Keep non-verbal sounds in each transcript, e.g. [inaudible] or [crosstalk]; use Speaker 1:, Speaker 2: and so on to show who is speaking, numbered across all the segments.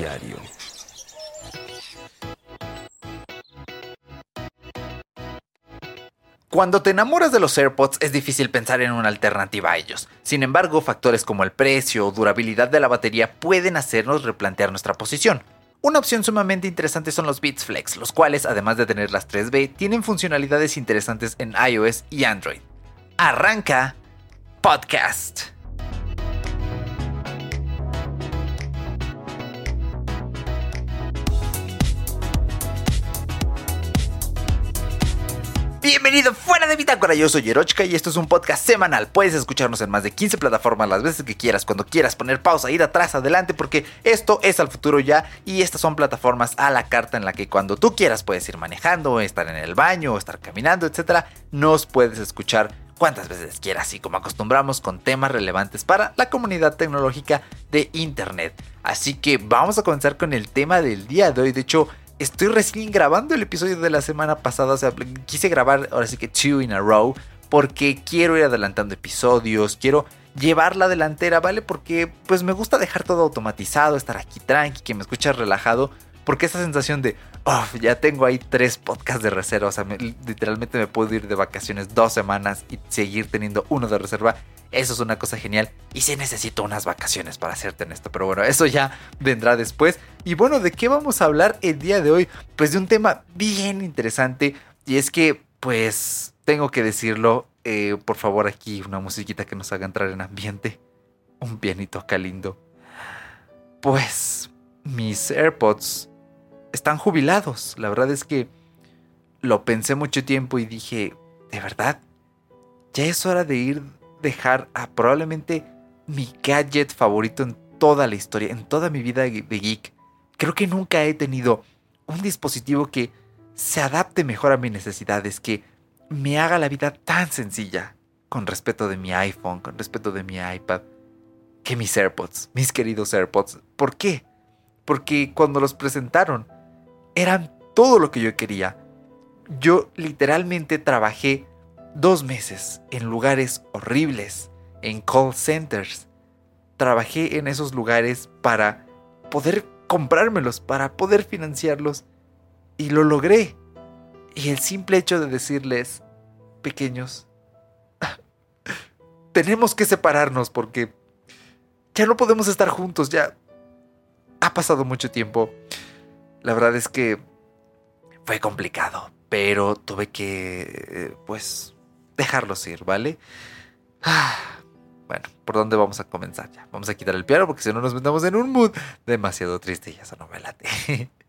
Speaker 1: Diario.
Speaker 2: Cuando te enamoras de los AirPods es difícil pensar en una alternativa a ellos. Sin embargo, factores como el precio o durabilidad de la batería pueden hacernos replantear nuestra posición. Una opción sumamente interesante son los Beats Flex, los cuales, además de tener las 3B, tienen funcionalidades interesantes en iOS y Android. Arranca Podcast. Bienvenido fuera de Bitácora, yo soy Yerochka y esto es un podcast semanal. Puedes escucharnos en más de 15 plataformas las veces que quieras, cuando quieras, poner pausa, ir atrás, adelante, porque esto es al futuro ya y estas son plataformas a la carta en la que cuando tú quieras puedes ir manejando, estar en el baño, estar caminando, etcétera, nos puedes escuchar cuantas veces quieras y como acostumbramos con temas relevantes para la comunidad tecnológica de Internet. Así que vamos a comenzar con el tema del día de hoy. De hecho, estoy recién grabando el episodio de la semana pasada. O sea, quise grabar ahora sí que two in a row. Porque quiero ir adelantando episodios. Quiero llevar la delantera, ¿vale? Porque pues me gusta dejar todo automatizado. Estar aquí tranqui, que me escuchas relajado. Porque esa sensación de, oh, ya tengo ahí tres podcasts de reserva. O sea, literalmente me puedo ir de vacaciones dos semanas y seguir teniendo uno de reserva. Eso es una cosa genial. Y sí necesito unas vacaciones para hacerte en esto. Pero bueno, eso ya vendrá después. Y bueno, ¿de qué vamos a hablar el día de hoy? Pues de un tema bien interesante. Y es que, pues, tengo que decirlo. Eh, por favor, aquí una musiquita que nos haga entrar en ambiente. Un pianito acá lindo. Pues, mis AirPods están jubilados. La verdad es que lo pensé mucho tiempo y dije, ¿de verdad? Ya es hora de ir dejar a probablemente mi gadget favorito en toda la historia, en toda mi vida de geek. Creo que nunca he tenido un dispositivo que se adapte mejor a mis necesidades, que me haga la vida tan sencilla, con respeto de mi iPhone, con respeto de mi iPad, que mis AirPods, mis queridos AirPods. ¿Por qué? Porque cuando los presentaron, eran todo lo que yo quería. Yo literalmente trabajé dos meses en lugares horribles, en call centers. Trabajé en esos lugares para poder comprármelos, para poder financiarlos. Y lo logré. Y el simple hecho de decirles, pequeños, [laughs] tenemos que separarnos porque ya no podemos estar juntos, ya ha pasado mucho tiempo. La verdad es que fue complicado, pero tuve que, eh, pues, dejarlos ir, ¿vale? Ah, bueno, ¿por dónde vamos a comenzar ya? Vamos a quitar el piano porque si no nos metemos en un mood demasiado triste y eso no me late. [laughs]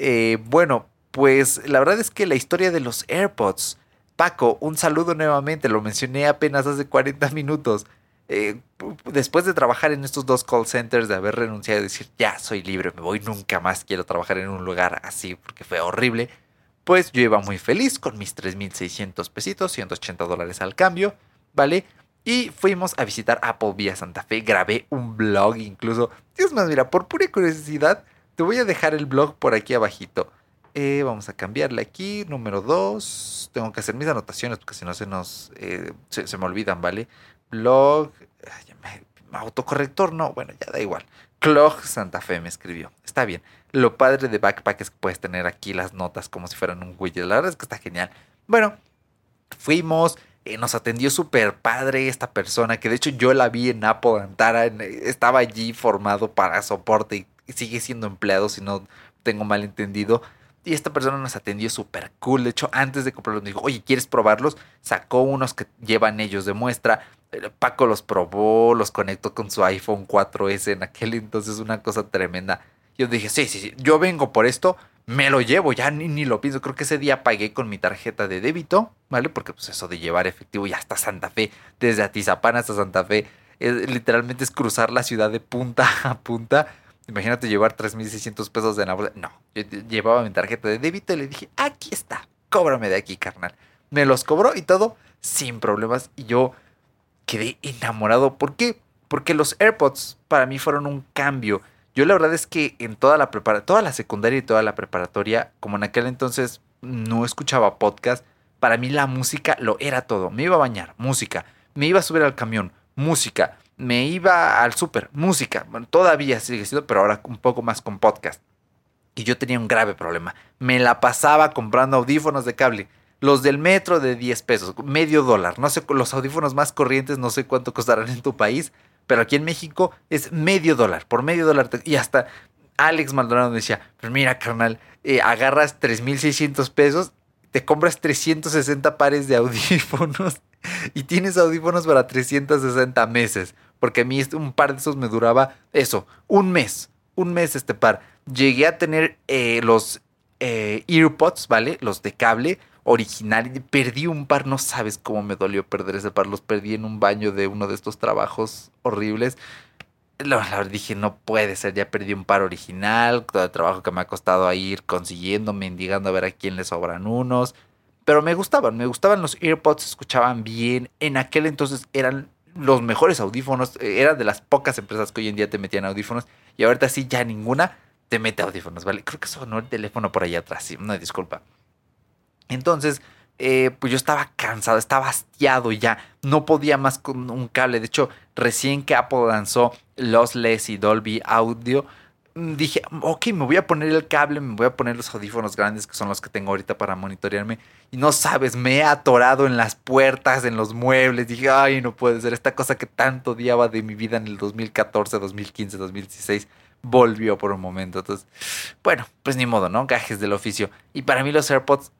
Speaker 2: Eh, bueno, pues la verdad es que la historia de los AirPods, Paco, un saludo nuevamente, lo mencioné apenas hace 40 minutos. Eh, después de trabajar en estos dos call centers, de haber renunciado y decir, ya soy libre, me voy, nunca más quiero trabajar en un lugar así porque fue horrible, pues yo iba muy feliz con mis 3.600 pesitos, 180 dólares al cambio, ¿vale? Y fuimos a visitar Apple vía Santa Fe, grabé un blog incluso. Dios más, mira, por pura curiosidad, te voy a dejar el blog por aquí abajito. Eh, vamos a cambiarle aquí, número 2. Tengo que hacer mis anotaciones porque si no se nos... Eh, se me olvidan, ¿vale? blog, autocorrector, no, bueno, ya da igual. Clog Santa Fe me escribió. Está bien. Lo padre de Backpack es que puedes tener aquí las notas como si fueran un widget. La verdad es que está genial. Bueno, fuimos. Eh, nos atendió súper padre esta persona, que de hecho yo la vi en Apple Antara, estaba allí formado para soporte y sigue siendo empleado si no tengo mal entendido. Y esta persona nos atendió súper cool. De hecho, antes de comprarlos, me dijo, oye, ¿quieres probarlos? Sacó unos que llevan ellos de muestra. Paco los probó, los conectó con su iPhone 4S en aquel entonces, una cosa tremenda. Yo dije, sí, sí, sí, yo vengo por esto, me lo llevo, ya ni, ni lo pienso. Creo que ese día pagué con mi tarjeta de débito, ¿vale? Porque pues eso de llevar efectivo y hasta Santa Fe, desde Atizapán hasta Santa Fe, literalmente es cruzar la ciudad de punta [laughs] a punta Imagínate llevar 3.600 pesos de la No, yo llevaba mi tarjeta de débito y le dije, aquí está, cóbrame de aquí, carnal. Me los cobró y todo sin problemas y yo quedé enamorado. ¿Por qué? Porque los AirPods para mí fueron un cambio. Yo la verdad es que en toda la prepara toda la secundaria y toda la preparatoria, como en aquel entonces no escuchaba podcast, para mí la música lo era todo. Me iba a bañar, música. Me iba a subir al camión, música me iba al súper, música, todavía sigue siendo, pero ahora un poco más con podcast. Y yo tenía un grave problema. Me la pasaba comprando audífonos de cable. Los del metro de 10 pesos, medio dólar. No sé, los audífonos más corrientes no sé cuánto costarán en tu país, pero aquí en México es medio dólar, por medio dólar. Y hasta Alex Maldonado me decía, pues mira, carnal, eh, agarras 3.600 pesos, te compras 360 pares de audífonos [laughs] y tienes audífonos para 360 meses. Porque a mí este, un par de esos me duraba eso, un mes, un mes este par. Llegué a tener eh, los eh, earpods, ¿vale? Los de cable original. Perdí un par, no sabes cómo me dolió perder ese par. Los perdí en un baño de uno de estos trabajos horribles la verdad dije, no puede ser, ya perdí un par original, todo el trabajo que me ha costado ir consiguiendo, mendigando a ver a quién le sobran unos. Pero me gustaban, me gustaban los AirPods, se escuchaban bien. En aquel entonces eran los mejores audífonos, eh, eran de las pocas empresas que hoy en día te metían audífonos. Y ahorita sí, ya ninguna te mete audífonos, ¿vale? Creo que sonó el teléfono por allá atrás, sí, una disculpa. Entonces, eh, pues yo estaba cansado, estaba hastiado ya, no podía más con un cable. De hecho, recién que Apple lanzó Lossless y Dolby Audio, mm, dije, ok, me voy a poner el cable, me voy a poner los audífonos grandes que son los que tengo ahorita para monitorearme. Y no sabes, me he atorado en las puertas, en los muebles. Dije, ay, no puede ser, esta cosa que tanto odiaba de mi vida en el 2014, 2015, 2016 volvió por un momento. Entonces, bueno, pues ni modo, ¿no? Gajes del oficio. Y para mí los AirPods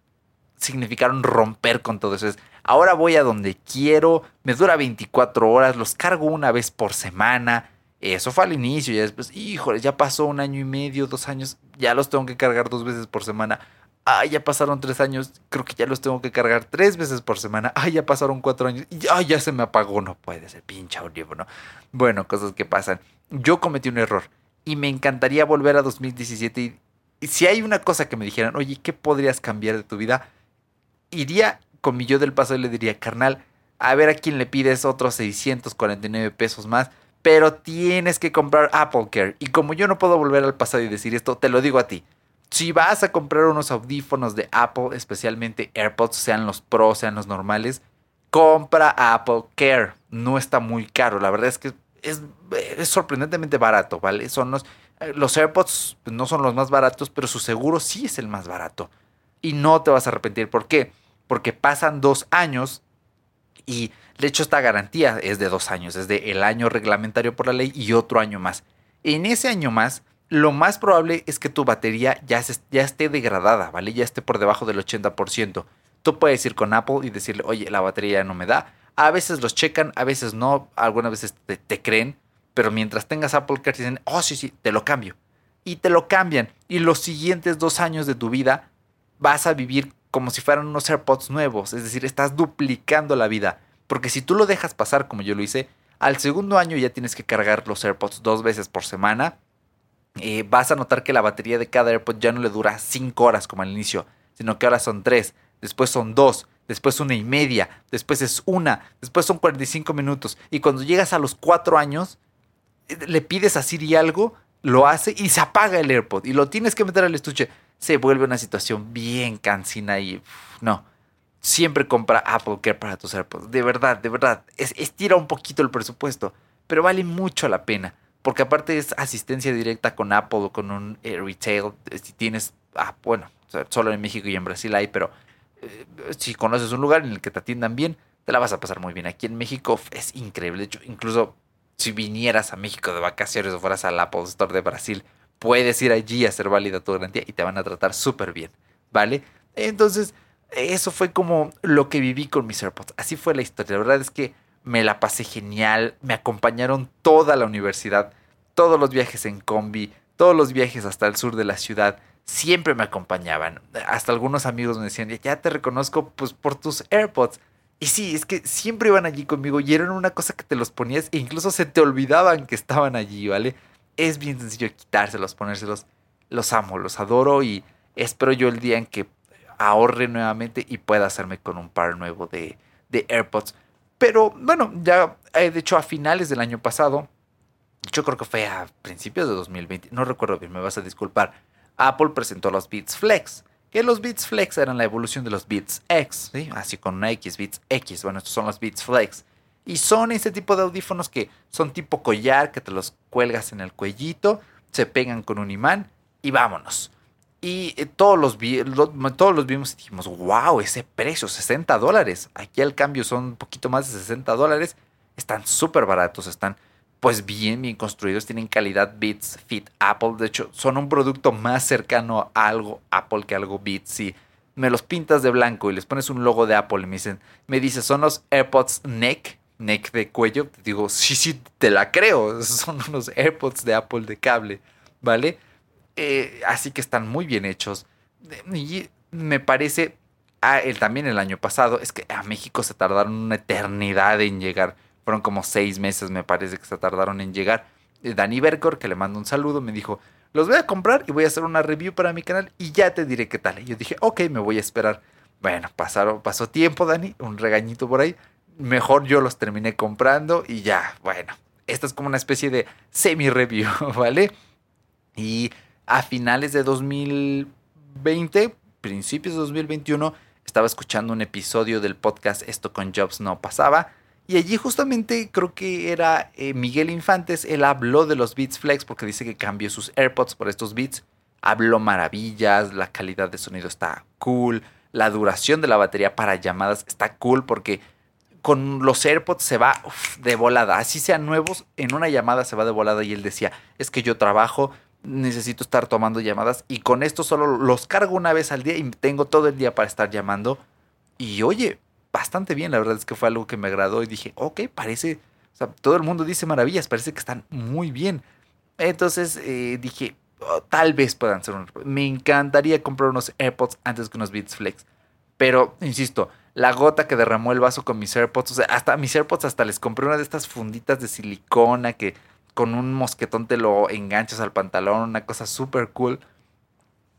Speaker 2: significaron romper con todo eso. Es, ahora voy a donde quiero, me dura 24 horas, los cargo una vez por semana. Eso fue al inicio, ya después, híjole, ya pasó un año y medio, dos años, ya los tengo que cargar dos veces por semana. Ay, ya pasaron tres años, creo que ya los tengo que cargar tres veces por semana. Ay, ya pasaron cuatro años, y ay, ya se me apagó, no puede ser, pinche audífono. Bueno, cosas que pasan. Yo cometí un error y me encantaría volver a 2017 y si hay una cosa que me dijeran, oye, ¿qué podrías cambiar de tu vida? Iría con yo del pasado y le diría, carnal, a ver a quién le pides otros 649 pesos más, pero tienes que comprar Apple Care. Y como yo no puedo volver al pasado y decir esto, te lo digo a ti. Si vas a comprar unos audífonos de Apple, especialmente AirPods, sean los Pro, sean los normales, compra Apple Care. No está muy caro. La verdad es que es, es sorprendentemente barato, ¿vale? Son los, los AirPods no son los más baratos, pero su seguro sí es el más barato y no te vas a arrepentir. ¿Por qué? Porque pasan dos años y de hecho esta garantía es de dos años, es de el año reglamentario por la ley y otro año más. En ese año más, lo más probable es que tu batería ya, ya esté degradada, ¿vale? Ya esté por debajo del 80%. Tú puedes ir con Apple y decirle, oye, la batería ya no me da. A veces los checan, a veces no, algunas veces te, creen, pero mientras tengas Apple Care dicen, oh, sí, sí, te lo cambio. Y te lo cambian. Y los siguientes dos años de tu vida vas a vivir como si fueran unos AirPods nuevos, es decir, estás duplicando la vida, porque si tú lo dejas pasar como yo lo hice, al segundo año ya tienes que cargar los AirPods dos veces por semana, eh, vas a notar que la batería de cada AirPod ya no le dura 5 horas como al inicio, sino que ahora son 3, después son 2, después una y media, después es una, después son 45 minutos, y cuando llegas a los 4 años, eh, le pides a Siri algo, lo hace y se apaga el AirPod y lo tienes que meter al estuche se vuelve una situación bien cansina y no. Siempre compra Apple Care para tus AirPods. De verdad, de verdad. Es, estira un poquito el presupuesto, pero vale mucho la pena. Porque aparte es asistencia directa con Apple o con un eh, retail. Eh, si tienes, ah, bueno, solo en México y en Brasil hay, pero eh, si conoces un lugar en el que te atiendan bien, te la vas a pasar muy bien. Aquí en México es increíble. De hecho, incluso si vinieras a México de vacaciones o fueras al Apple Store de Brasil, puedes ir allí a hacer válida tu garantía y te van a tratar súper bien, ¿vale? Entonces, eso fue como lo que viví con mis AirPods. Así fue la historia. La verdad es que me la pasé genial. Me acompañaron toda la universidad, todos los viajes en combi, todos los viajes hasta el sur de la ciudad. Siempre me acompañaban. Hasta algunos amigos me decían, ya te reconozco pues, por tus AirPods. Y sí, es que siempre iban allí conmigo y eran una cosa que te los ponías e incluso se te olvidaban que estaban allí, ¿vale? Es bien sencillo quitárselos, ponérselos. Los amo, los adoro y espero yo el día en que ahorre nuevamente y pueda hacerme con un par nuevo de, de AirPods. Pero bueno, ya eh, de hecho a finales del año pasado, yo creo que fue a principios de 2020, no recuerdo bien, me vas a disculpar, Apple presentó los Beats Flex. Que los Beats Flex eran la evolución de los Beats X, así con una X, Beats X. Bueno, estos son los Beats Flex. Y son ese tipo de audífonos que son tipo collar, que te los cuelgas en el cuellito, se pegan con un imán y vámonos. Y eh, todos los, todos los vimos y dijimos, wow, ese precio, 60 dólares. Aquí el cambio son un poquito más de 60 dólares. Están súper baratos, están pues bien, bien construidos, tienen calidad Beats Fit Apple. De hecho, son un producto más cercano a algo Apple que algo Beats. Y me los pintas de blanco y les pones un logo de Apple y me dicen, me dice, son los AirPods Neck, neck de cuello. Digo, sí, sí, te la creo. [laughs] Son unos AirPods de Apple de cable, ¿vale? Eh, así que están muy bien hechos. Y me parece, ah, también el año pasado, es que a México se tardaron una eternidad en llegar fueron como seis meses, me parece que se tardaron en llegar. Eh, Dani Bercor, que le mando un saludo, me dijo, los voy a comprar y voy a hacer una review para mi canal y ya te diré qué tal. Y yo dije, ok, me voy a esperar. Bueno, pasaron, pasó tiempo, Dani, un regañito por ahí. Mejor yo los terminé comprando y ya, bueno, esta es como una especie de semi-review, [laughs] ¿vale? Y a finales de 2020, principios de 2021, estaba escuchando un episodio del podcast Esto con Jobs no pasaba y allí justamente creo que era eh, Miguel Infantes, él habló de los Beats Flex porque dice que cambió sus AirPods por estos Beats. Habló maravillas, la calidad de sonido está cool, la duración de la batería para llamadas está cool porque con los AirPods se va de volada. Así sean nuevos, en una llamada se va de volada y él decía, es que yo trabajo, necesito estar tomando llamadas y con esto solo los cargo una vez al día y tengo todo el día para estar llamando. Y oye, bastante bien. La verdad es que fue algo que me agradó y dije, ok, parece, todo el mundo dice maravillas, parece que están muy bien. Entonces eh, dije, oh, tal vez puedan ser un... Me encantaría comprar unos AirPods antes que unos Beats Flex. Pero, insisto, la gota que derramó el vaso con mis AirPods, o sea, hasta mis AirPods hasta les compré una de estas funditas de silicona que con un mosquetón te lo enganchas al pantalón, una cosa súper cool.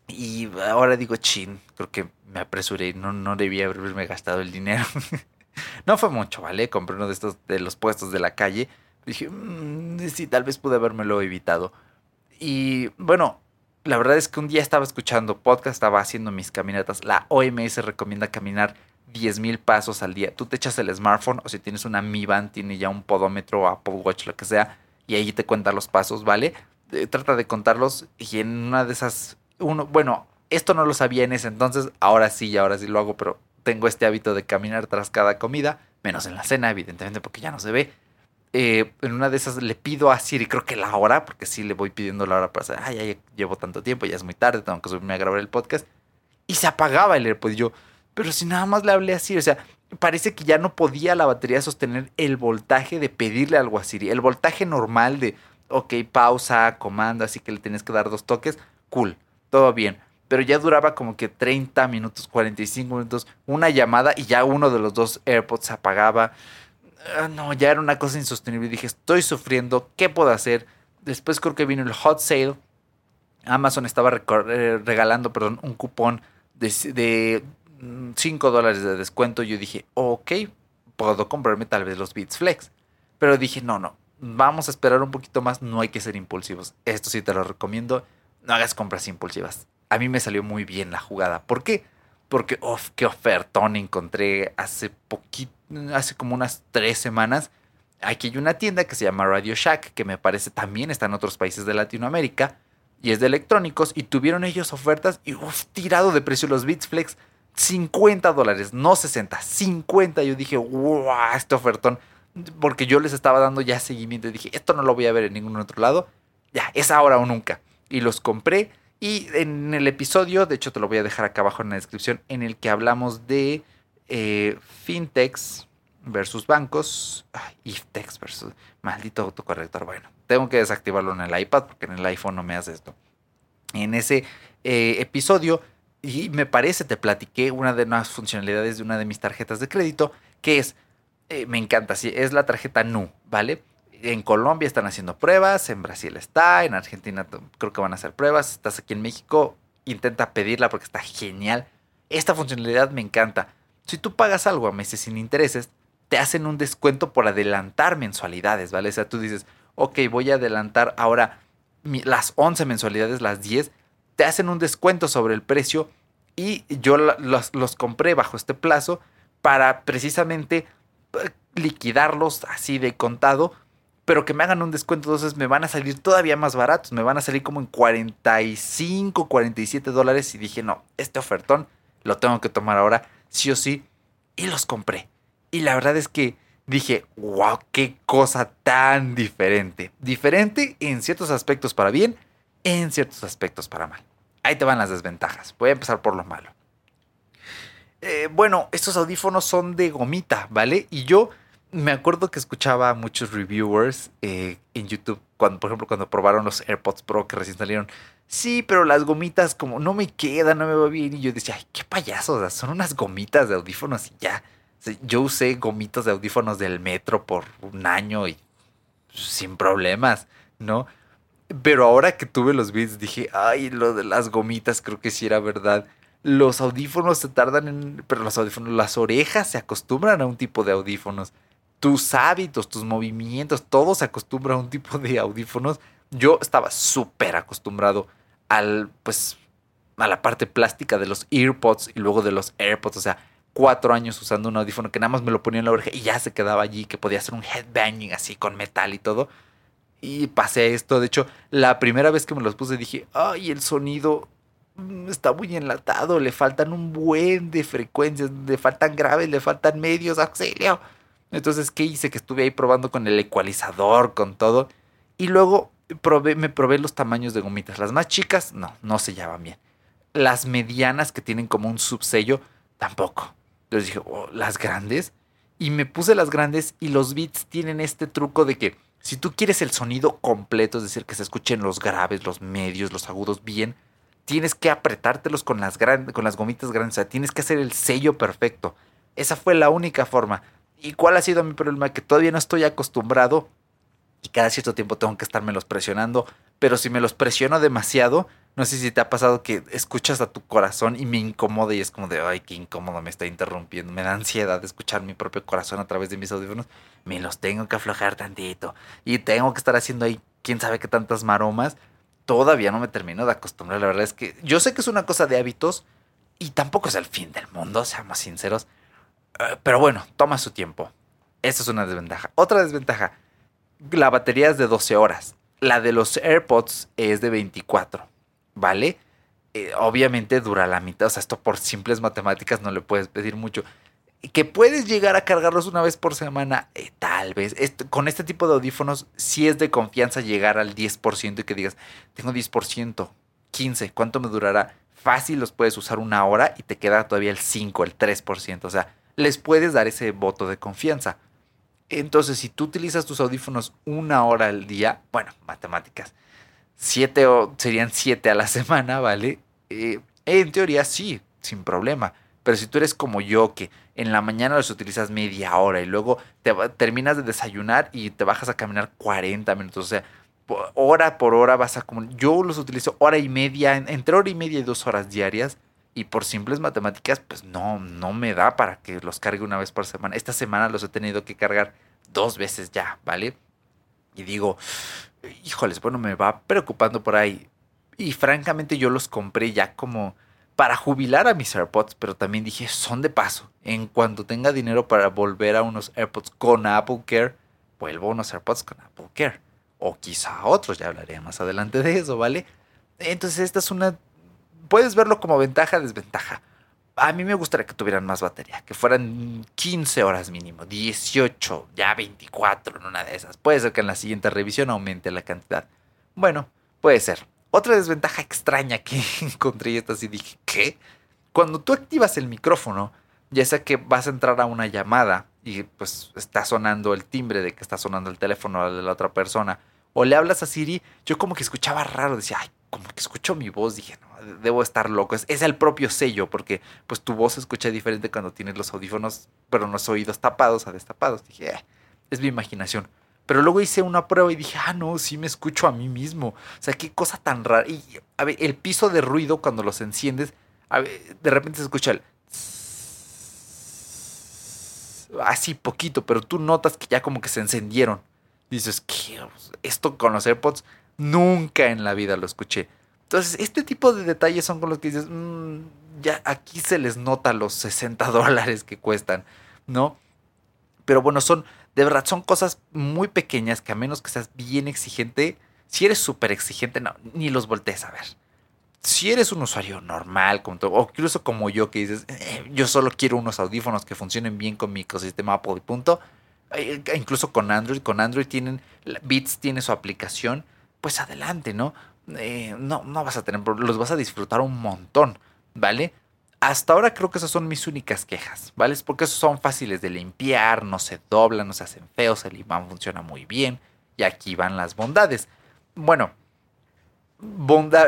Speaker 2: Y ahora digo, chin, creo que me apresuré, no, no debía haberme gastado el dinero. [laughs] no fue mucho, ¿vale? Compré uno de estos de los puestos de la calle. Dije, mmm, sí, tal vez pude lo evitado. Y bueno, la verdad es que un día estaba escuchando podcast, estaba haciendo mis caminatas. La OMS recomienda caminar 10.000 pasos al día. Tú te echas el smartphone o si tienes una Mi Band, tiene ya un podómetro, Apple Watch, lo que sea, y ahí te cuenta los pasos, ¿vale? Eh, trata de contarlos y en una de esas uno, bueno, esto no lo sabía en ese entonces, ahora sí, ahora sí lo hago, pero tengo este hábito de caminar tras cada comida, menos en la cena, evidentemente, porque ya no se ve. Eh, en una de esas le pido a Siri, creo que la hora, porque sí le voy pidiendo la hora para saber, ay, ya llevo tanto tiempo, ya es muy tarde, tengo que subirme a grabar el podcast. Y se apagaba el AirPod. Y yo, pero si nada más le hablé a Siri, o sea, parece que ya no podía la batería sostener el voltaje de pedirle algo a Siri. El voltaje normal de, ok, pausa, comando, así que le tienes que dar dos toques, cool todo bien. Pero ya duraba como que 30 minutos, 45 minutos, una llamada y ya uno de los dos AirPods se apagaba. Ah, no, ya era una cosa insostenible. Dije, estoy sufriendo, ¿qué puedo hacer? Después creo que vino el hot sale. Amazon estaba eh, regalando, perdón, un cupón de, 5 mm, dólares de descuento. Yo dije, ok, puedo comprarme tal vez los Beats Flex. Pero dije, no, no, vamos a esperar un poquito más, no hay que ser impulsivos. Esto sí te lo recomiendo no hagas compras impulsivas. A mí me salió muy bien la jugada. ¿Por qué? Porque, uff, qué ofertón encontré hace poquito, hace como unas tres semanas. Aquí hay una tienda que se llama Radio Shack, que me parece también está en otros países de Latinoamérica, y es de electrónicos, y tuvieron ellos ofertas, y uff, tirado de precio los Beats Flex, 50 dólares, no 60, 50. Yo dije, wow, este ofertón, porque yo les estaba dando ya seguimiento, y dije, esto no lo voy a ver en ningún otro lado, ya, es ahora o nunca y los compré. Y en el episodio, de hecho te lo voy a dejar acá abajo en la descripción, en el que hablamos de eh, fintechs versus bancos. Ay, iftex versus... Maldito autocorrector. Bueno, tengo que desactivarlo en el iPad porque en el iPhone no me hace esto. En ese eh, episodio, y me parece, te platiqué una de las funcionalidades de una de mis tarjetas de crédito, que es, eh, me encanta, sí, es la tarjeta NU, ¿vale? en Colombia están haciendo pruebas, en Brasil está, en Argentina creo que van a hacer pruebas, estás aquí en México, intenta pedirla porque está genial. Esta funcionalidad me encanta. Si tú pagas algo a meses sin intereses, te hacen un descuento por adelantar mensualidades, ¿vale? O sea, tú dices, ok, voy a adelantar ahora las 11 mensualidades, las 10, te hacen un descuento sobre el precio y yo los, los compré bajo este plazo para precisamente liquidarlos así de contado, pero que me hagan un descuento, entonces me van a salir todavía más baratos, me van a salir como en 45, 47 dólares y dije, no, este ofertón lo tengo que tomar ahora, sí o sí, y los compré. Y la verdad es que dije, wow, qué cosa tan diferente. Diferente en ciertos aspectos para bien, en ciertos aspectos para mal. Ahí te van las desventajas. Voy a empezar por lo malo. Eh, bueno, estos audífonos son de gomita, ¿vale? Y yo me acuerdo que escuchaba a muchos reviewers eh, en YouTube, cuando, por ejemplo, cuando probaron los AirPods Pro que recién salieron. Sí, pero las gomitas como no me quedan, no me va bien. Y yo decía, ay, qué payasos, son unas gomitas de audífonos y ya. yo usé gomitas de audífonos del metro por un año y sin problemas, ¿no? Pero ahora que tuve los beats dije, ay, lo de las gomitas creo que sí era verdad los audífonos se tardan en. Pero los audífonos, las orejas se acostumbran a un tipo de audífonos. Tus hábitos, tus movimientos, todo se acostumbra a un tipo de audífonos. Yo estaba súper acostumbrado al, pues, a la parte plástica de los earpods y luego de los AirPods. O sea, cuatro años usando un audífono que nada más me lo ponía en la oreja y ya se quedaba allí, que podía hacer un headbanging así con metal y todo. Y pasé esto. De hecho, la primera vez que me los puse dije, ay, el sonido Mm, está muy enlatado, le faltan un buen de frecuencias, le faltan graves, le faltan medios, auxilio. Entonces, ¿qué hice? Que estuve ahí probando con el ecualizador, con todo. Y luego probé, me probé los tamaños de gomitas. Las más chicas, no, no se llaman bien. Las medianas que tienen como un subsello, tampoco. Entonces dije, oh, las grandes. Y me puse las grandes y los beats tienen este truco de que si tú quieres el sonido completo, es decir, que se escuchen los graves, los medios, los agudos bien, tienes que apretártelos con las, con las gomitas grandes, o sea, tienes que hacer el sello perfecto. Esa fue la única forma. ¿Y cuál ha sido mi problema? Que todavía no estoy acostumbrado y cada cierto tiempo tengo que los presionando, pero si me los presiono demasiado, no sé si te ha pasado que escuchas a tu corazón y me incomoda y es como de, ay, qué incómodo, me está interrumpiendo, me da ansiedad de escuchar mi propio corazón a través de mis audífonos, me los tengo que aflojar tantito y tengo que estar haciendo ahí quién sabe qué tantas maromas todavía no me termino de acostumbrar. La verdad es que yo sé que es una cosa de hábitos y tampoco es el fin del mundo, seamos sinceros. Eh, pero bueno, toma su tiempo. Esa es una desventaja. Otra desventaja, la batería es de 12 horas. La de los AirPods es de 24, ¿vale? Eh, obviamente dura la mitad, o sea, esto por simples matemáticas no le puedes pedir mucho que puedes llegar a cargarlos una vez por semana, eh, tal vez. con este tipo de audífonos, sí es de confianza llegar al 10% y que digas, tengo 10%, 15%, ¿cuánto me durará? Fácil los puedes usar una hora y te queda todavía el 5, el 3%. O sea, les puedes dar ese voto de confianza. Entonces, si tú utilizas tus audífonos una hora al día, bueno, matemáticas, siete o serían 7 a la [laughs] semana, ¿vale? Eh, en teoría sí, sin problema. Pero si tú eres como yo, que en la mañana los utilizas media hora y luego te terminas de desayunar y te bajas a caminar 40 minutos, o sea, hora por hora vas a yo los utilizo hora y media, entre hora y media y dos horas diarias y por simples matemáticas pues no, no me da para que los cargue una vez por semana. Esta semana los he tenido que cargar dos veces ya, ¿vale? Y digo, híjoles, bueno, me va preocupando por ahí. Y francamente yo los compré ya como para jubilar a mis AirPods, pero también dije, son de paso. En cuanto tenga dinero para volver a unos AirPods con Apple Care, vuelvo a unos AirPods con Apple Care. O quizá otros, ya hablaré más adelante de eso, ¿vale? Entonces esta es una... Puedes verlo como ventaja, desventaja. A mí me gustaría que tuvieran más batería, que fueran 15 horas mínimo, 18, ya 24 en una de esas. Puede ser que en la siguiente revisión aumente la cantidad. Bueno, puede ser. Otra desventaja extraña que [laughs] encontré esta y dije, ¿qué? Cuando tú activas el micrófono, ya sea que vas a entrar a una llamada y pues está sonando el timbre de que está sonando el teléfono de la otra persona, o le hablas a Siri, yo como que escuchaba raro, decía, ay, como que escucho mi voz, dije, no, debo estar loco, es, es el propio sello, porque pues tu voz se escucha diferente cuando tienes los audífonos, pero los oídos tapados a destapados, dije, eh, es mi imaginación. Pero luego hice una prueba y dije, ah, no, sí me escucho a mí mismo. O sea, qué cosa tan rara. Y, a ver, el piso de ruido cuando los enciendes, de repente se escucha el... Así poquito, pero tú notas que ya como que se encendieron. dices, ¿qué? Esto con los AirPods nunca en la vida lo escuché. Entonces, este tipo de detalles son con los que dices, mm, ya aquí se les nota los 60 [laughs] dólares que cuestan, ¿no? Pero bueno, son, de verdad, son cosas muy pequeñas que a menos que seas bien exigente, si eres súper exigente, no, ni los voltees a ver. Si eres un usuario normal, como o incluso como yo, que dices, eh, yo solo quiero unos audífonos que funcionen bien con mi ecosistema Apple y punto, eh, incluso con Android, con Android tienen, Beats tiene su aplicación, pues adelante, ¿no? Eh, no, no vas a tener, los vas a disfrutar un montón, ¿vale? Hasta ahora creo que esas son mis únicas quejas, ¿vale? Porque esos son fáciles de limpiar, no se doblan, no se hacen feos, el imán funciona muy bien y aquí van las bondades. Bueno,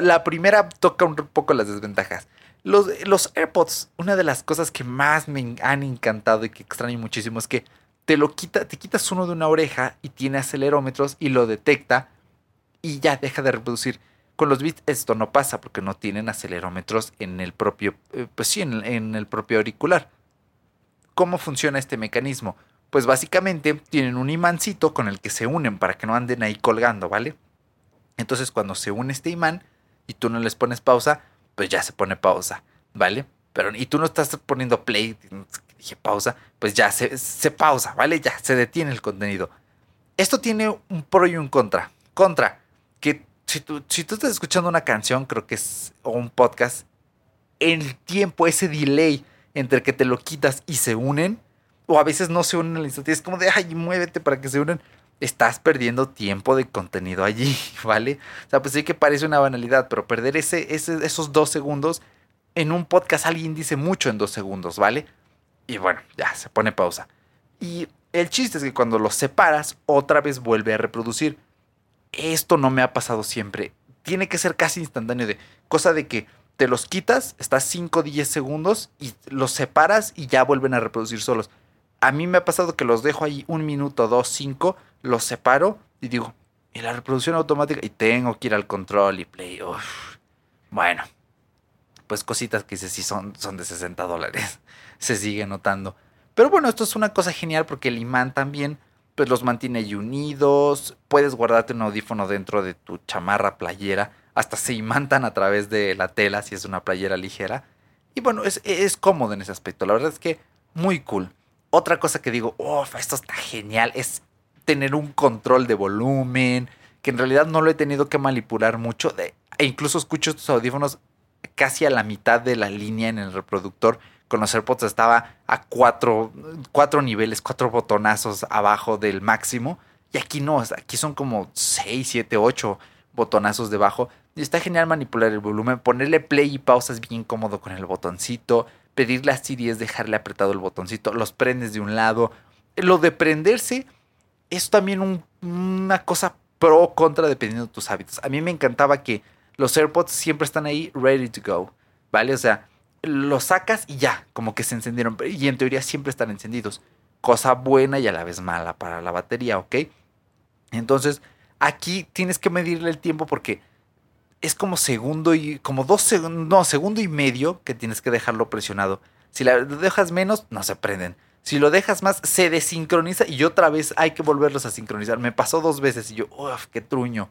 Speaker 2: la primera toca un poco las desventajas. Los, los AirPods, una de las cosas que más me han encantado y que extraño muchísimo es que te lo quita, te quitas uno de una oreja y tiene acelerómetros y lo detecta y ya deja de reproducir. Con los Beats esto no pasa porque no tienen acelerómetros en el propio, eh, pues sí, en, el propio auricular. ¿Cómo funciona este mecanismo? Pues básicamente tienen un imancito con el que se unen para que no anden ahí colgando, ¿vale? Entonces cuando se une este imán y tú no les pones pausa, pues ya se pone pausa, ¿vale? Pero y tú no estás poniendo play, dije pausa, pues ya se, se pausa, ¿vale? Ya se detiene el contenido. Esto tiene un pro y un contra. Contra, si tú, si tú estás escuchando una canción, creo que es, o un podcast, el tiempo, ese delay entre que te lo quitas y se unen, o a veces no se unen al instante, es como de, ay, muévete para que se unen, estás perdiendo tiempo de contenido allí, [laughs] ¿vale? O sea, pues sí que parece una banalidad, pero perder ese, esos dos segundos, en un podcast alguien dice mucho en dos segundos, ¿vale? Y bueno, ya se pone pausa. Y el chiste es que cuando los separas, otra vez vuelve a reproducir esto no me ha pasado siempre. Tiene que ser casi instantáneo de cosa de que te los quitas, estás 5 o 10 segundos y los separas y ya vuelven a reproducir solos. A mí me ha pasado que los dejo ahí un minuto, dos, cinco, los separo y digo, y la reproducción automática, y tengo que ir al control y play. Bueno, pues cositas que sí son, son de 60 dólares. [laughs] Se sigue notando. Pero bueno, esto es una cosa genial porque el imán también pues los mantiene unidos, puedes guardarte un audífono dentro de tu chamarra playera, hasta se imantan a través de la tela si es una playera ligera. Y bueno, es, es cómodo en ese aspecto, la verdad es que muy cool. Otra cosa que digo, oh, esto está genial, es tener un control de volumen, que en realidad no lo he tenido que manipular mucho, e incluso escucho estos audífonos casi a la mitad de la línea en el reproductor con los AirPods estaba a cuatro, cuatro niveles, cuatro botonazos abajo del máximo. Y aquí no, aquí son como 6, 7, 8 botonazos debajo. Y está genial manipular el volumen, ponerle play y pausa es bien cómodo con el botoncito. Pedirle a Siri es dejarle apretado el botoncito, los prendes de un lado. Lo de prenderse es también una cosa pro o contra dependiendo de tus hábitos. A mí me encantaba que los AirPods siempre están ahí ready to go, ¿vale? O sea, lo sacas y ya, como que se encendieron. Y en teoría siempre están encendidos. Cosa buena y a la vez mala para la batería, ¿ok? Entonces, aquí tienes que medirle el tiempo porque es como segundo y como dos segundos, no, segundo y medio que tienes que dejarlo presionado. Si lo dejas menos, no se prenden. Si lo dejas más, se desincroniza y otra vez hay que volverlos a sincronizar. Me pasó dos veces y yo, uff, qué truño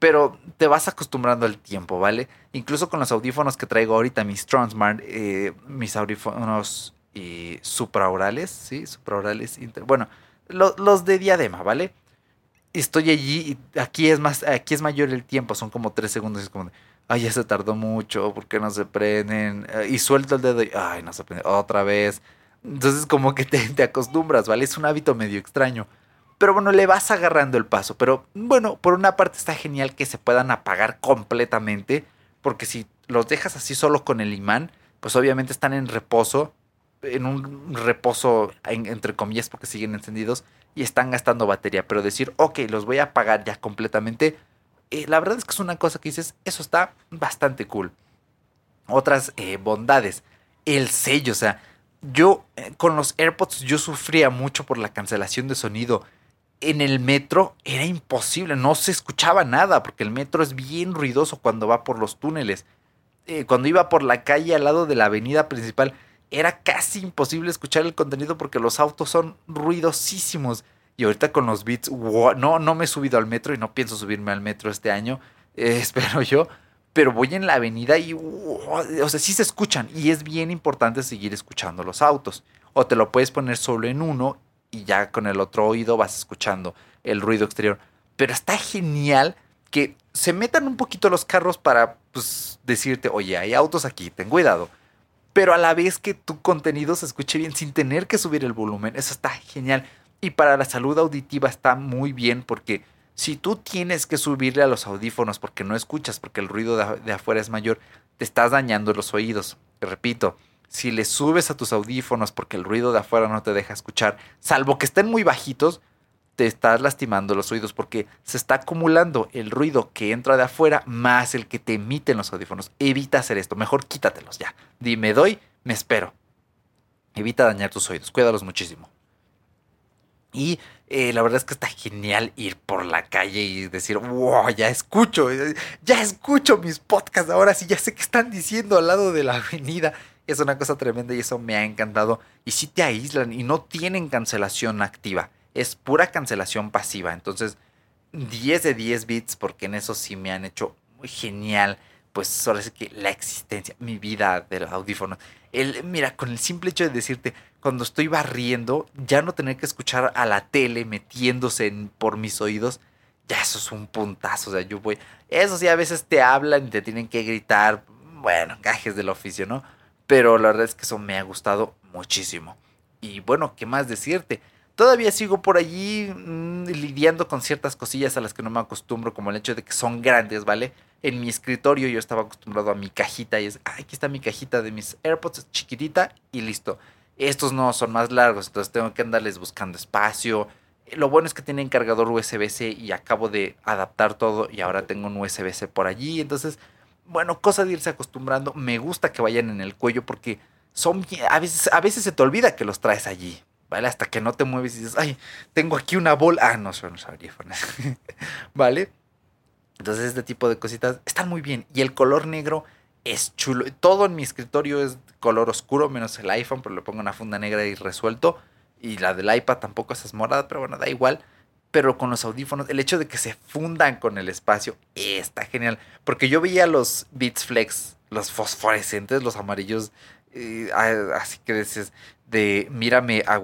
Speaker 2: pero te vas acostumbrando al tiempo, ¿vale? Incluso con los audífonos que traigo ahorita, mis Transmart, eh, mis audífonos eh, supraorales, ¿sí? Supraorales, bueno, los de diadema, ¿vale? Estoy allí y aquí es más, aquí es mayor el tiempo, son como tres segundos, es como ay, ya se tardó mucho, ¿por qué no se prenden? Y suelto el dedo y, ay, no se prende, otra vez. Entonces como que te, te acostumbras, ¿vale? Es un hábito medio extraño. Pero bueno, le vas agarrando el paso. Pero bueno, por una parte está genial que se puedan apagar completamente. Porque si los dejas así solo con el imán, pues obviamente están en reposo. En un reposo, entre comillas, porque siguen encendidos. Y están gastando batería. Pero decir, ok, los voy a apagar ya completamente. Eh, la verdad es que es una cosa que dices, eso está bastante cool. Otras eh, bondades. El sello, o sea, yo eh, con los AirPods yo sufría mucho por la cancelación de sonido en el metro era imposible, no se escuchaba nada, porque el metro es bien ruidoso cuando va por los túneles. Eh, cuando iba por la calle al lado de la avenida principal, era casi imposible escuchar el contenido porque los autos son ruidosísimos. Y ahorita con los beats, no, no me he subido al metro y no pienso subirme al metro este año, [laughs] eh, espero yo. Pero voy en la avenida y, o sea, sí se escuchan y es bien importante seguir escuchando los autos. O te lo puedes poner solo en uno y ya con el otro oído vas escuchando el ruido exterior. Pero está genial que se metan un poquito los carros para pues, decirte, oye, hay autos aquí, ten cuidado. Pero a la vez que tu contenido se escuche bien sin tener que subir el volumen. Eso está genial. Y para la salud auditiva está muy bien porque si tú tienes que subirle a los audífonos porque no escuchas, porque el ruido de, afuera es mayor, te estás dañando los oídos. repito, si le subes a tus audífonos porque el ruido de afuera no te deja escuchar, salvo que estén muy bajitos, te estás lastimando los oídos porque se está acumulando el ruido que entra de afuera más el que te emiten los audífonos. Evita hacer esto, mejor quítatelos ya. Dime, doy, me espero. Evita dañar tus oídos, cuídalos muchísimo. Y eh, la verdad es que está genial ir por la calle y decir, wow, ya escucho, ya escucho mis podcasts ahora sí, ya sé qué están diciendo al lado de la avenida. Es una cosa tremenda y eso me ha encantado. Y si te aíslan y no tienen cancelación activa es pura cancelación pasiva. Entonces, 10 de 10 bits, porque en eso sí me han hecho muy genial. Pues solo es que la existencia, mi vida del audífono. El, mira, con el simple hecho de decirte, cuando estoy barriendo, ya no tener que escuchar a la tele metiéndose por mis oídos, ya eso es un puntazo. O sea, yo voy. Eso sí, a veces te hablan y te tienen que gritar. Bueno, gajes del oficio, ¿no? Pero la verdad es que eso me ha gustado muchísimo. Y bueno, ¿qué más decirte? Todavía sigo por allí mm, lidiando con ciertas cosillas a las que no me acostumbro, como el hecho de que son grandes, ¿vale? En mi escritorio yo estaba acostumbrado a mi cajita y es, aquí está mi cajita de mis AirPods, chiquitita y listo. Estos no son más largos, entonces tengo que andarles buscando espacio. Lo bueno es que tienen cargador USB-C y acabo de adaptar todo y ahora tengo un USB-C por allí. Entonces, bueno, cosa de irse acostumbrando. Me gusta que vayan en el cuello porque son a veces, a veces se te olvida que los traes allí. ¿vale? Hasta que no te mueves y dices, ay, tengo aquí una bola. Ah, no son los audífonos, [laughs] ¿vale? Entonces este tipo de cositas están muy bien. Y el color negro es chulo. Todo en mi escritorio es color oscuro, menos el iPhone, pero le pongo una funda negra y resuelto. Y la del iPad tampoco es morada, pero bueno, da igual. Pero con los audífonos, el hecho de que se fundan con el espacio está genial. Porque yo veía los Beats Flex, los fosforescentes, los amarillos, así que dices, de mírame a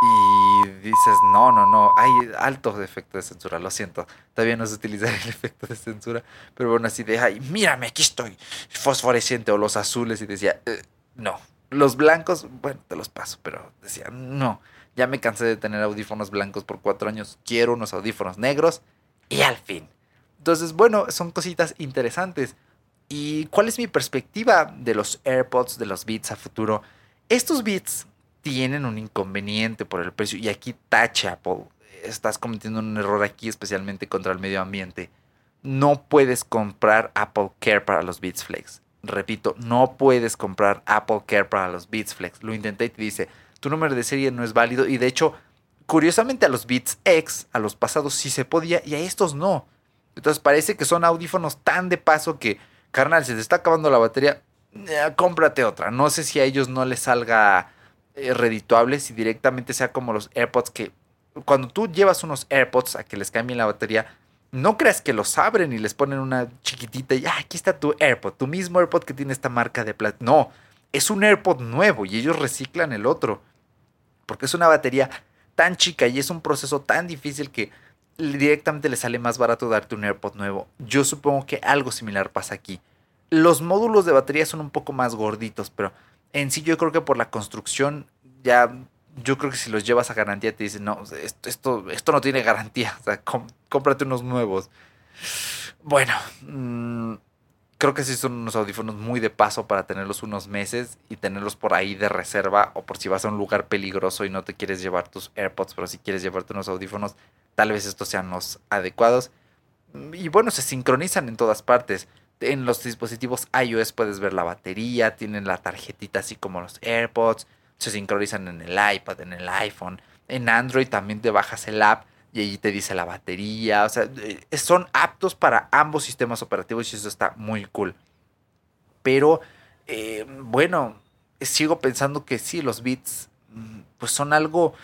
Speaker 2: y dices, no, no, no, hay altos efectos de censura, lo siento, todavía no se utiliza [laughs] el efecto de censura, pero bueno, así de, ay, mírame, aquí estoy, fosforescente, o los azules, y decía, eh, no, los blancos, bueno, te los paso, pero decía, no, ya me cansé de tener audífonos blancos por cuatro años, quiero unos audífonos negros, y al fin. Entonces, bueno, son cositas interesantes. ¿Y cuál es mi perspectiva de los AirPods, de los Beats a futuro? Estos Beats tienen un inconveniente por el precio y aquí tacha Apple. Estás cometiendo un error aquí especialmente contra el medio ambiente. No puedes comprar Apple Care para los Beats Flex. Repito, no puedes comprar Apple Care para los Beats Flex. Lo intenté y te dice, tu número de serie no es válido y de hecho, curiosamente a los Beats X, a los pasados sí se podía y a estos no. Entonces parece que son audífonos tan de paso que, carnal, se te está acabando la batería, cómprate otra. No sé si a ellos no les salga eh, redituable, si directamente sea como los AirPods que cuando tú llevas unos AirPods a que les cambien la batería, no creas que los abren y les ponen una chiquitita y ah, aquí está tu AirPod, tu mismo AirPod que tiene esta marca de plata. No, es un AirPod nuevo y ellos reciclan el otro. Porque es una batería tan chica y es un proceso tan difícil que directamente le sale más barato darte un AirPod nuevo. Yo supongo que algo similar pasa aquí. Los módulos de batería son un poco más gorditos, pero en sí yo creo que por la construcción ya yo creo que si los llevas a garantía te dicen, no, esto, esto, esto no tiene garantía, o sea, cómprate unos nuevos. Bueno, mm, creo que sí son unos audífonos muy de paso para tenerlos unos meses y tenerlos por ahí de reserva o por si vas a un lugar peligroso y no te quieres llevar tus AirPods, pero si quieres llevarte unos audífonos, tal vez estos sean los adecuados. Y bueno, se sincronizan en todas partes en los dispositivos iOS puedes ver la batería, tienen la tarjetita así como los AirPods, se sincronizan en el iPad, en el iPhone. En Android también te bajas el app y allí te dice la batería. O sea, eh, son aptos para ambos sistemas operativos y eso está muy cool. Pero, eh, bueno, sigo pensando que sí, los bits, mm, pues son algo,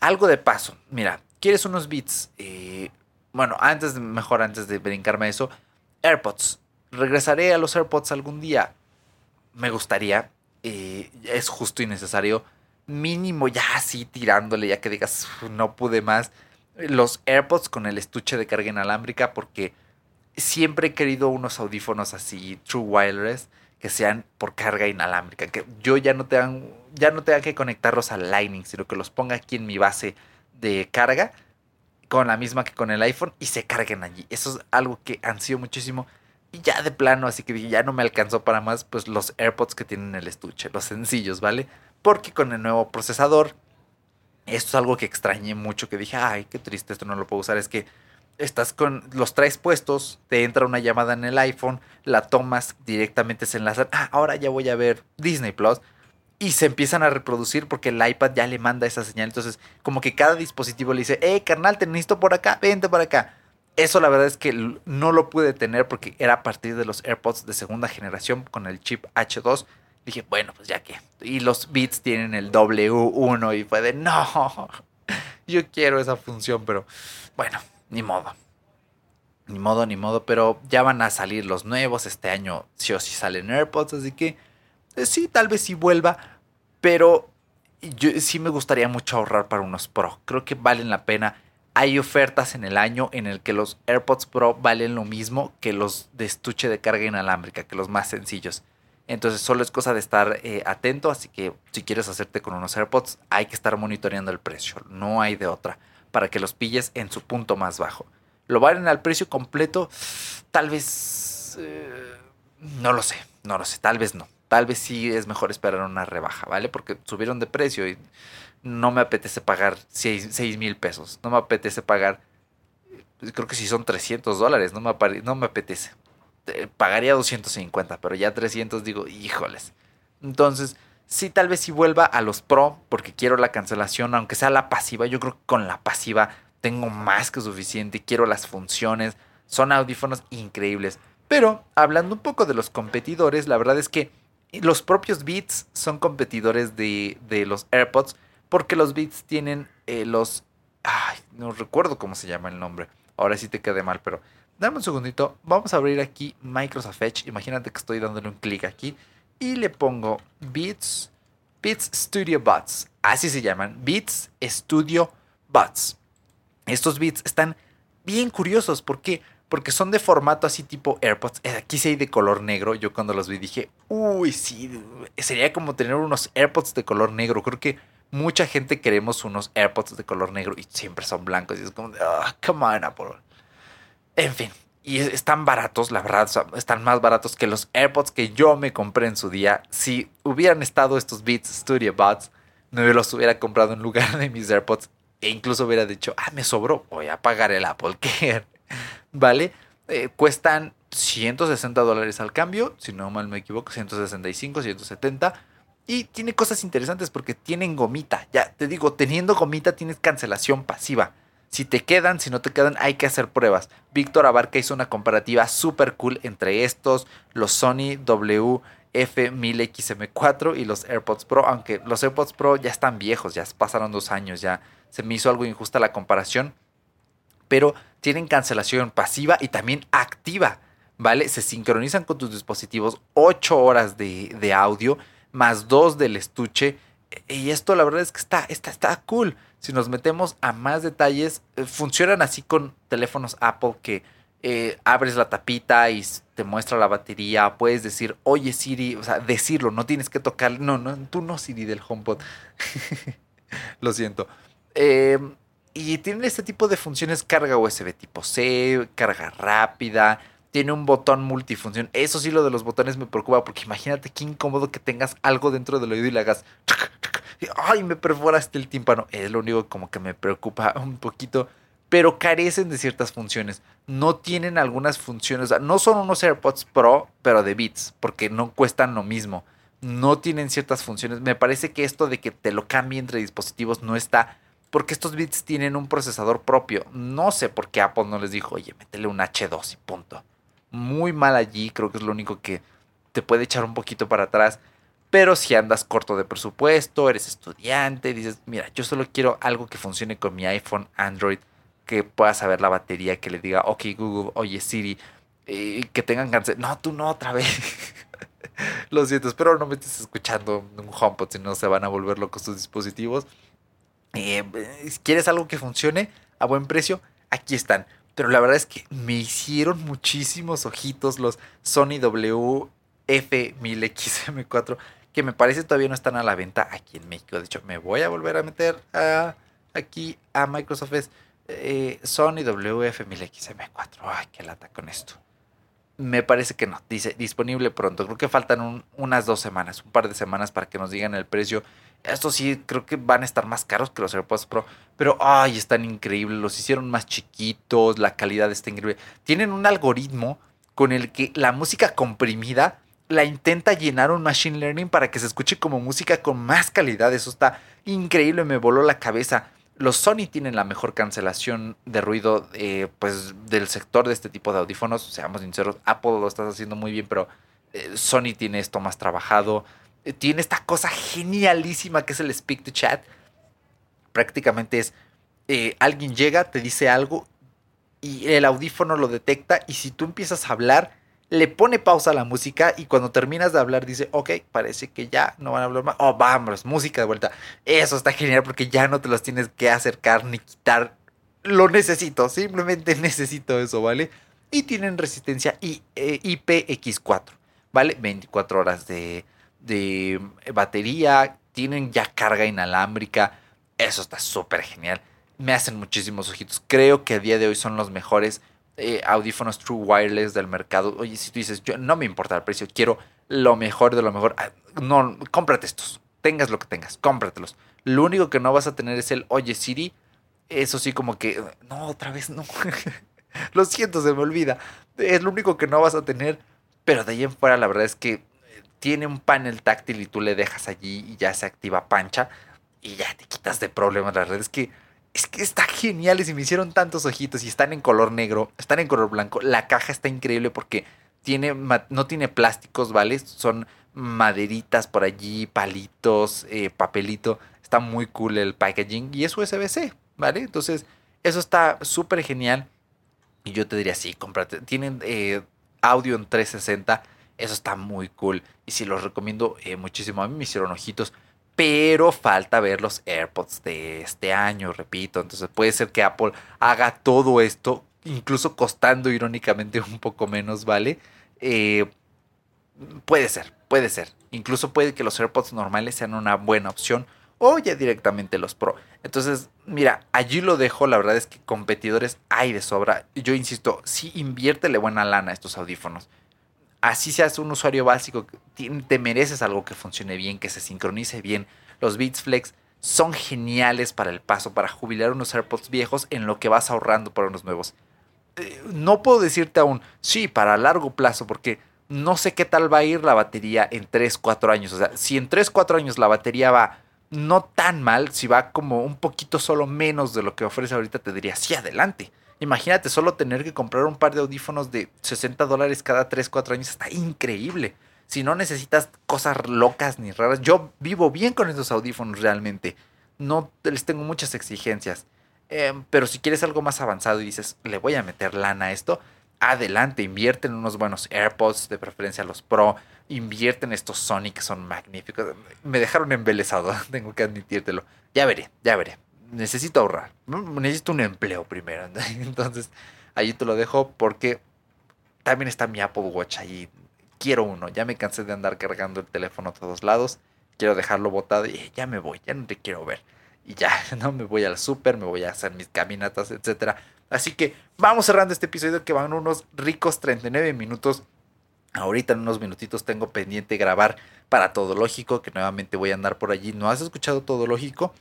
Speaker 2: algo de paso. Mira, ¿quieres unos bits? Eh, bueno, antes, mejor antes de brincarme eso, AirPods regresaré a los AirPods algún día. Me gustaría, es justo y necesario. mínimo ya así tirándole, ya que digas, no pude más, los AirPods con el estuche de carga inalámbrica porque siempre he querido unos audífonos así, True Wireless, que sean por carga inalámbrica, que yo ya no tenga, ya no tenga que conectarlos al Lightning, sino que los ponga aquí en mi base de carga con la misma que con el iPhone y se carguen allí. Eso es algo que han sido muchísimo y ya de plano, así que ya no me alcanzó para más, pues los AirPods que tienen el estuche, los sencillos, ¿vale? Porque con el nuevo procesador, esto es algo que extrañé mucho, que dije, ay, qué triste, esto no lo puedo usar, es que estás con los traes puestos, te entra una llamada en el iPhone, la tomas directamente se enlazan, ah, ahora ya voy a ver Disney Plus y se empiezan a reproducir porque el iPad ya le manda esa señal, entonces como que cada dispositivo le dice, "Eh, carnal, te necesito por acá, vente por acá." Eso la verdad es que no lo pude tener porque era a partir de los AirPods de segunda generación con el chip H2. Dije, bueno, pues ya que. Y los Beats tienen el W1 y fue de, no, yo quiero esa función, pero bueno, ni modo. Ni modo, ni modo, pero ya van a salir los nuevos. Este año sí o sí salen AirPods, así que eh, sí, tal vez sí vuelva, pero yo sí me gustaría mucho ahorrar para unos Pro. Creo que valen la pena. Hay ofertas en el año en el que los AirPods Pro valen lo mismo que los de estuche de carga inalámbrica, que los más sencillos. Entonces solo es cosa de estar eh, atento, así que si quieres hacerte con unos AirPods hay que estar monitoreando el precio, no hay de otra para que los pilles en su punto más bajo. ¿Lo valen al precio completo? Tal vez... Eh, no lo sé, no lo sé, tal vez no. Tal vez sí es mejor esperar una rebaja, ¿vale? Porque subieron de precio y no me apetece pagar 6 mil pesos. No me apetece pagar, creo que si son 300 dólares, no me apetece. Pagaría 250, pero ya 300 digo, híjoles. Entonces, Sí, tal vez si vuelva a los Pro, porque quiero la cancelación, aunque sea la pasiva. Yo creo que con la pasiva tengo más que suficiente. Quiero las funciones. Son audífonos increíbles. Pero hablando un poco de los competidores, la verdad es que los propios Beats son competidores de, los AirPods, porque los Beats tienen eh, los... Ay, no recuerdo cómo se llama el nombre. Ahora sí te quedé mal, pero dame un segundito. Vamos a abrir aquí Microsoft Edge. Imagínate que estoy dándole un clic aquí y le pongo Beats, Beats Studio Buds. Así se llaman, Beats Studio Buds. Estos beats están bien curiosos. ¿Por qué? Porque son de formato así tipo AirPods. Eh, aquí sí hay de color negro. Yo cuando los vi dije, uy, sí, sería como tener unos AirPods de color negro. Creo que mucha gente queremos unos AirPods de color negro y siempre son blancos. Y es como, ah, come on, Apple. En fin, y están baratos, la verdad, están más baratos que los AirPods que yo me compré en su día. Si hubieran estado estos Beats Studio Buds, no los hubiera comprado en lugar de mis AirPods e incluso hubiera dicho, ah, me sobró, voy a pagar el Apple Care. [laughs] ¿Vale? Eh, cuestan 160 dólares al cambio, si no mal me equivoco, 165, 170. Y tiene cosas interesantes porque tienen gomita. Ya te digo, teniendo gomita tienes cancelación pasiva. Si te quedan, si no te quedan, hay que hacer pruebas. Víctor Abarca hizo una comparativa súper cool entre estos, los Sony WF-1000XM4 y los AirPods Pro, aunque los AirPods Pro ya están viejos, ya pasaron dos años, ya se me hizo algo injusta la comparación, pero tienen cancelación pasiva y también activa, ¿vale? Se sincronizan con tus dispositivos 8 horas de, audio más 2 del estuche y esto la verdad es que está, está, está cool si nos metemos a más detalles, eh, funcionan así con teléfonos Apple que eh, abres la tapita y te muestra la batería. Puedes decir, oye Siri, o sea, decirlo, no tienes que tocar. No, no, tú no Siri del HomePod. [laughs] Lo siento. Em, y tiene este tipo de funciones: carga USB tipo C, carga rápida. Tiene un botón multifunción. Eso sí, lo de los botones me preocupa porque imagínate qué incómodo que tengas algo dentro del oído y le hagas ay, me perforaste el tímpano. Es lo único como que me preocupa un poquito. Pero carecen de ciertas funciones. No tienen algunas funciones. No son unos AirPods Pro, pero de Beats, porque no cuestan lo mismo. No tienen ciertas funciones. Me parece que esto de que te lo cambie entre dispositivos no está. Porque estos Beats tienen un procesador propio. No sé por qué Apple no les dijo, oye, métele un H2 y punto. Muy mal allí, creo que es lo único que te puede echar un poquito para atrás. Pero si andas corto de presupuesto, eres estudiante, dices, mira, yo solo quiero algo que funcione con mi iPhone, Android, que pueda saber la batería, que le diga, ok Google, oye Siri, eh, que tengan cáncer. No, tú no otra vez. [laughs] Lo siento, espero no me estés escuchando un HomePod, si no se van a volver locos tus dispositivos. Eh, ¿Quieres algo que funcione a buen precio? Aquí están. Pero la verdad es que me hicieron muchísimos ojitos los Sony WF-1000XM4 que me parece todavía no están a la venta aquí en México. De hecho, me voy a volver a meter aquí a Microsoft eh, Sony WF-1000XM4. Ay, qué lata con esto. Me parece que no. Dice disponible pronto. Creo que faltan unas dos semanas, un par de semanas para que nos digan el precio. Estos sí creo que van a estar más caros que los AirPods Pro. Pero ay, están increíbles. Los hicieron más chiquitos. La calidad está increíble. Tienen un algoritmo con el que la música comprimida la intenta llenar un machine learning para que se escuche como música con más calidad. Eso está increíble, me voló la cabeza. Los Sony tienen la mejor cancelación de ruido eh, pues, del sector de este tipo de audífonos. Seamos sinceros, Apple lo está haciendo muy bien, pero eh, Sony tiene esto más trabajado. Eh, tiene esta cosa genialísima que es el Speak to Chat. Prácticamente es, alguien llega, te dice algo y el audífono lo detecta y si tú empiezas a hablar, le pone pausa a la música y cuando terminas de hablar dice, ok, parece que ya no van a hablar más. Oh, vamos, música de vuelta. Eso está genial porque ya no te los tienes que acercar ni quitar. Lo necesito, simplemente [laughs] necesito eso, ¿vale? Y tienen resistencia IPX4, eh, ¿vale? 24 horas de, de batería, tienen ya carga inalámbrica. Eso está súper genial. Me hacen muchísimos ojitos. Creo que a día de hoy son los mejores eh, audífonos True Wireless del mercado. Oye, si tú dices, yo no me importa el precio, quiero lo mejor de lo mejor, ah, no, cómprate estos. Tengas lo que tengas, cómpratelos. Lo único que no vas a tener es el Oye Siri. Eso sí, como que, no, otra vez no. [laughs] lo siento, se me olvida. Es lo único que no vas a tener. Pero de ahí en fuera, la verdad es que tiene un panel táctil y tú le dejas allí y ya se activa pancha y ya te quitas de problemas. La verdad es que es que está genial y se me hicieron tantos ojitos y están en color negro, están en color blanco. La caja está increíble porque tiene, no tiene plásticos, ¿vale? Son maderitas por allí, palitos, eh, papelito. Está muy cool el packaging y es USB-C, ¿vale? Entonces, eso está súper genial. Y yo te diría, sí, cómprate. Tienen eh, audio en 360. Eso está muy cool. Y sí, los recomiendo eh, muchísimo. A mí me hicieron ojitos pero falta ver los AirPods de este año, repito. Entonces puede ser que Apple haga todo esto, incluso costando irónicamente un poco menos, ¿vale? Eh, puede ser, puede ser. Incluso puede que los AirPods normales sean una buena opción o ya directamente los Pro. Entonces, mira, allí lo dejo. La verdad es que competidores hay de sobra. Yo insisto, sí inviértele buena lana a estos audífonos así seas un usuario básico, te mereces algo que funcione bien, que se sincronice bien. Los Beats Flex son geniales para el paso, para jubilar unos AirPods viejos en lo que vas ahorrando para unos nuevos. Eh, no puedo decirte aún, sí, para largo plazo, porque no sé qué tal va a ir la batería en 3, 4 años. O sea, si en 3, 4 años la batería va no tan mal, si va como un poquito solo menos de lo que ofrece ahorita, te diría, sí, adelante. Imagínate solo tener que comprar un par de audífonos de 60 dólares cada 3, 4 años. Está increíble. Si no necesitas cosas locas ni raras. Yo vivo bien con esos audífonos realmente. No les tengo muchas exigencias. Em, pero si quieres algo más avanzado y dices, le voy a meter lana a esto, adelante, invierte en unos buenos AirPods, de preferencia los Pro, invierte en estos Sony que son magníficos. Me dejaron embelesado, [laughs] tengo que admitírtelo. Ya veré, ya veré necesito ahorrar. Necesito un empleo primero. [laughs] Entonces, ahí te lo dejo porque también está mi Apple Watch ahí. Quiero uno. Ya me cansé de andar cargando el teléfono a todos lados. Quiero dejarlo botado y ya me voy. Ya no te quiero ver. Y ya, [laughs] no me voy al súper, me voy a hacer mis caminatas, etc. Así que vamos cerrando este episodio que van unos ricos 39 minutos. Ahorita en unos minutitos tengo pendiente grabar para Todo Lógico, que nuevamente voy a andar por allí. ¿No has escuchado Todo Lógico?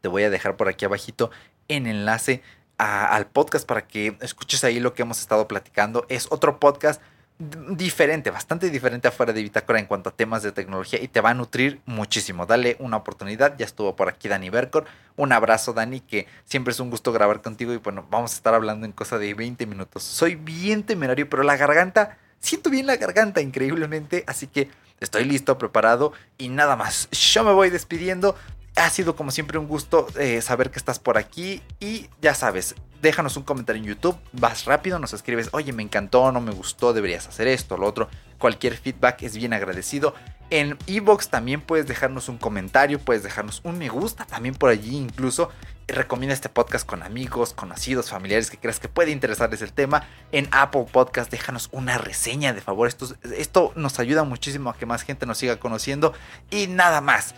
Speaker 2: Te voy a dejar por aquí abajito en enlace al podcast para que escuches ahí lo que hemos estado platicando. Es otro podcast diferente, bastante diferente afuera de Bitácora en cuanto a temas de tecnología y te va a nutrir muchísimo. Dale una oportunidad. Ya estuvo por aquí Dani Bercor. Un abrazo, Dani, que siempre es un gusto grabar contigo y bueno, vamos a estar hablando en cosa de 20 minutos. Soy bien temerario, pero la garganta, siento bien la garganta increíblemente, así que estoy listo, preparado y nada más. Yo me voy despidiendo ha sido como siempre un gusto eh, saber que estás por aquí y ya sabes, déjanos un comentario en YouTube, vas rápido, nos escribes, oye, me encantó, no me gustó, deberías hacer esto, lo otro. Cualquier feedback es bien agradecido. En Evox también puedes dejarnos un comentario, puedes dejarnos un me gusta también por allí incluso. Recomienda este podcast con amigos, conocidos, familiares que creas que puede interesarles el tema. En Apple Podcast déjanos una reseña de favor. Esto, nos ayuda muchísimo a que más gente nos siga conociendo. Y nada más.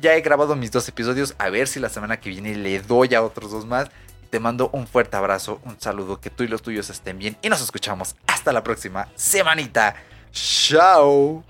Speaker 2: ya he grabado mis dos episodios. A ver si la semana que viene le doy a otros dos más. Te mando un fuerte abrazo, un saludo, que tú y los tuyos estén bien y nos escuchamos hasta la próxima semanita. Chao.